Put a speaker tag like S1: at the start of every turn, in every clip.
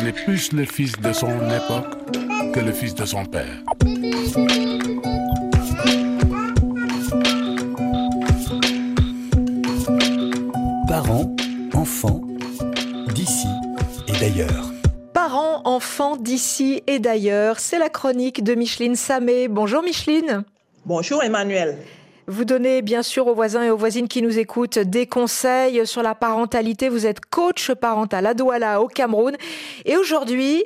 S1: On est plus le fils de son époque que le fils de son père.
S2: Parents, enfants, d'ici et d'ailleurs.
S3: Parents, enfants d'ici et d'ailleurs, c'est la chronique de Micheline Samé. Bonjour Micheline.
S4: Bonjour Emmanuel.
S3: Vous donnez bien sûr aux voisins et aux voisines qui nous écoutent des conseils sur la parentalité. Vous êtes coach parental à Douala au Cameroun. Et aujourd'hui,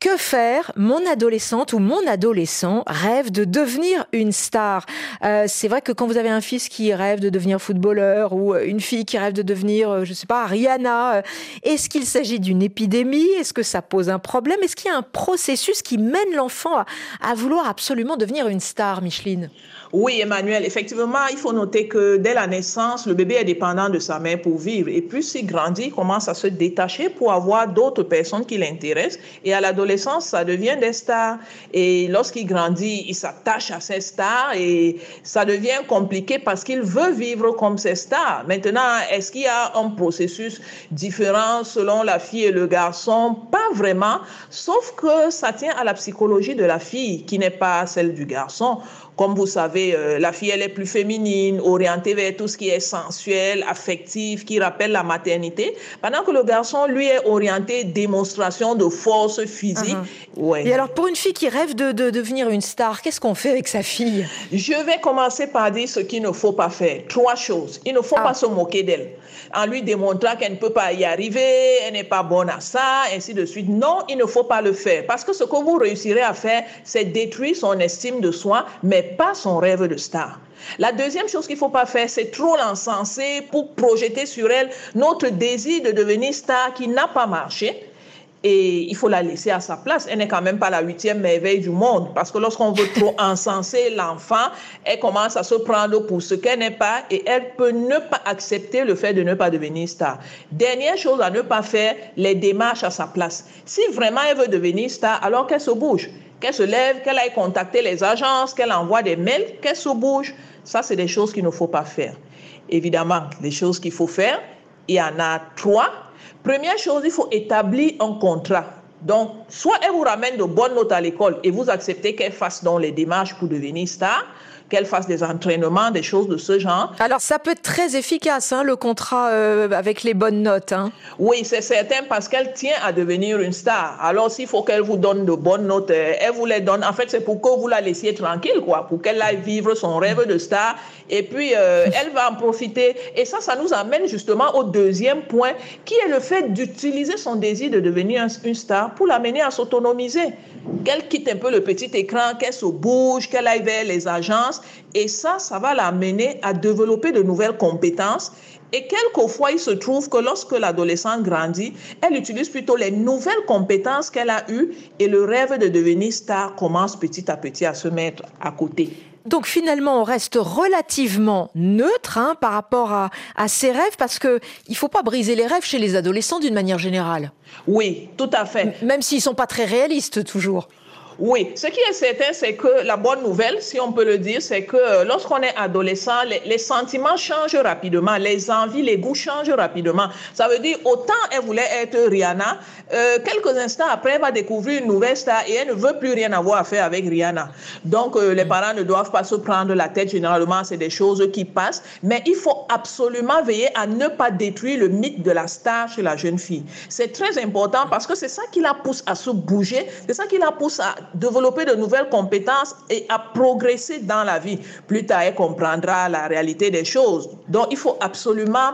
S3: que faire Mon adolescente ou mon adolescent rêve de devenir une star? Euh, c'est vrai que quand vous avez un fils qui rêve de devenir footballeur ou euh, une fille qui rêve de devenir, euh, je sais pas, Rihanna, est-ce qu'il s'agit d'une épidémie? Est-ce que ça pose un problème? Est-ce qu'il y a un processus qui mène l'enfant à vouloir absolument devenir une star, Micheline?
S4: Oui, Emmanuel, effectivement, il faut noter que dès la naissance, le bébé est dépendant de sa mère pour vivre. Et puis, s'il grandit, il commence à se détacher pour avoir d'autres personnes qui l'intéressent. Et à l'adolescence, ça devient des stars. Et lorsqu'il grandit, il s'attache à ces stars et ça devient compliqué parce qu'il veut vivre comme ces stars. Maintenant, est-ce qu'il y a un processus différent selon la fille et le garçon? Pas vraiment, sauf que ça tient à la psychologie de la fille qui n'est pas celle du garçon. Comme vous savez, euh, la fille, elle est plus féminine, orientée vers tout ce qui est sensuel, affectif, qui rappelle la maternité, pendant que le garçon, lui, est orienté démonstration de force physique.
S3: Uh-huh. ouais. Et alors, pour une fille qui rêve de, devenir une star, qu'est-ce qu'on fait avec sa fille?
S4: Je vais commencer par dire ce qu'il ne faut pas faire. Trois choses. Il ne faut ah. pas se moquer d'elle en lui démontrant qu'elle ne peut pas y arriver, elle n'est pas bonne à ça, ainsi de suite. Non, il ne faut pas le faire. Parce que ce que vous réussirez à faire, c'est détruire son estime de soi, mais pas son rêve de star. La deuxième chose qu'il ne faut pas faire, c'est trop l'encenser pour projeter sur elle notre désir de devenir star qui n'a pas marché et il faut la laisser à sa place. Elle n'est quand même pas la huitième merveille du monde parce que lorsqu'on veut trop encenser l'enfant, elle commence à se prendre pour ce qu'elle n'est pas et elle peut ne pas accepter le fait de ne pas devenir star. Dernière chose à ne pas faire, les démarches à sa place. Si vraiment elle veut devenir star, alors qu'elle se bouge, qu'elle se lève, qu'elle aille contacter les agences, qu'elle envoie des mails, qu'elle se bouge. Ça, c'est des choses qu'il ne faut pas faire. Évidemment, les choses qu'il faut faire, il y en a trois Première chose, il faut établir un contrat. Donc, soit elle vous ramène de bonnes notes à l'école et vous acceptez qu'elle fasse donc les démarches pour devenir star, qu'elle fasse des entraînements, des choses de ce genre.
S3: Alors ça peut être très efficace, hein, le contrat euh, avec les bonnes notes. Hein.
S4: Oui, c'est certain parce qu'elle tient à devenir une star. Alors s'il faut qu'elle vous donne de bonnes notes, euh, elle vous les donne. En fait, c'est pour que vous la laissiez tranquille, quoi, pour qu'elle aille vivre son rêve de star. Et puis, euh, elle va en profiter. Et ça, ça nous amène justement au deuxième point, qui est le fait d'utiliser son désir de devenir une star pour l'amener à s'autonomiser. Qu'elle quitte un peu le petit écran, qu'elle se bouge, qu'elle aille vers les agences et ça, ça va l'amener à développer de nouvelles compétences. Et quelquefois, il se trouve que lorsque l'adolescente grandit, elle utilise plutôt les nouvelles compétences qu'elle a eues et le rêve de devenir star commence petit à petit à se mettre à côté.
S3: Donc finalement, on reste relativement neutre hein, par rapport à, à, ses rêves parce qu'il ne faut pas briser les rêves chez les adolescents d'une manière générale.
S4: Oui, tout à fait.
S3: Même s'ils ne sont pas très réalistes toujours.
S4: Oui, ce qui est certain, c'est que la bonne nouvelle, si on peut le dire, c'est que euh, lorsqu'on est adolescent, les, sentiments changent rapidement, les envies, les goûts changent rapidement. Ça veut dire, autant elle voulait être Rihanna, euh, quelques instants après, elle va découvrir une nouvelle star et elle ne veut plus rien avoir à faire avec Rihanna. Donc, euh, les parents ne doivent pas se prendre la tête. Généralement, c'est des choses qui passent. Mais il faut absolument veiller à ne pas détruire le mythe de la star chez la jeune fille. C'est très important parce que c'est ça qui la pousse à se bouger, c'est ça qui la pousse à développer de nouvelles compétences et à progresser dans la vie. Plus tard, elle comprendra la réalité des choses. Donc, il faut absolument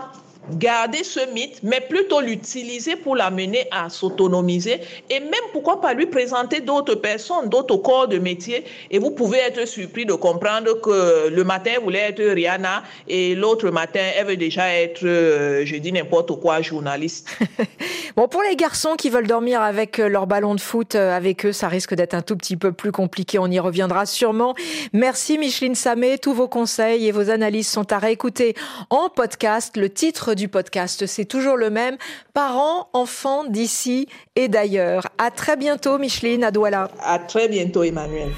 S4: garder ce mythe, mais plutôt l'utiliser pour l'amener à s'autonomiser et même pourquoi pas lui présenter d'autres personnes, d'autres corps de métier. Et vous pouvez être surpris de comprendre que le matin, vous voulez être Rihanna et l'autre matin, elle veut déjà être, euh, je dis n'importe quoi, journaliste.
S3: bon, pour les garçons qui veulent dormir avec euh, leur ballon de foot euh, avec eux, ça risque d'être un tout petit peu plus compliqué. On y reviendra sûrement. Merci Micheline Samé. Tous vos conseils et vos analyses sont à réécouter en podcast. Le titre du podcast, c'est toujours le même. Parents, enfants d'ici et d'ailleurs. À très bientôt, Micheline, à Douala.
S4: À très bientôt, Emmanuel.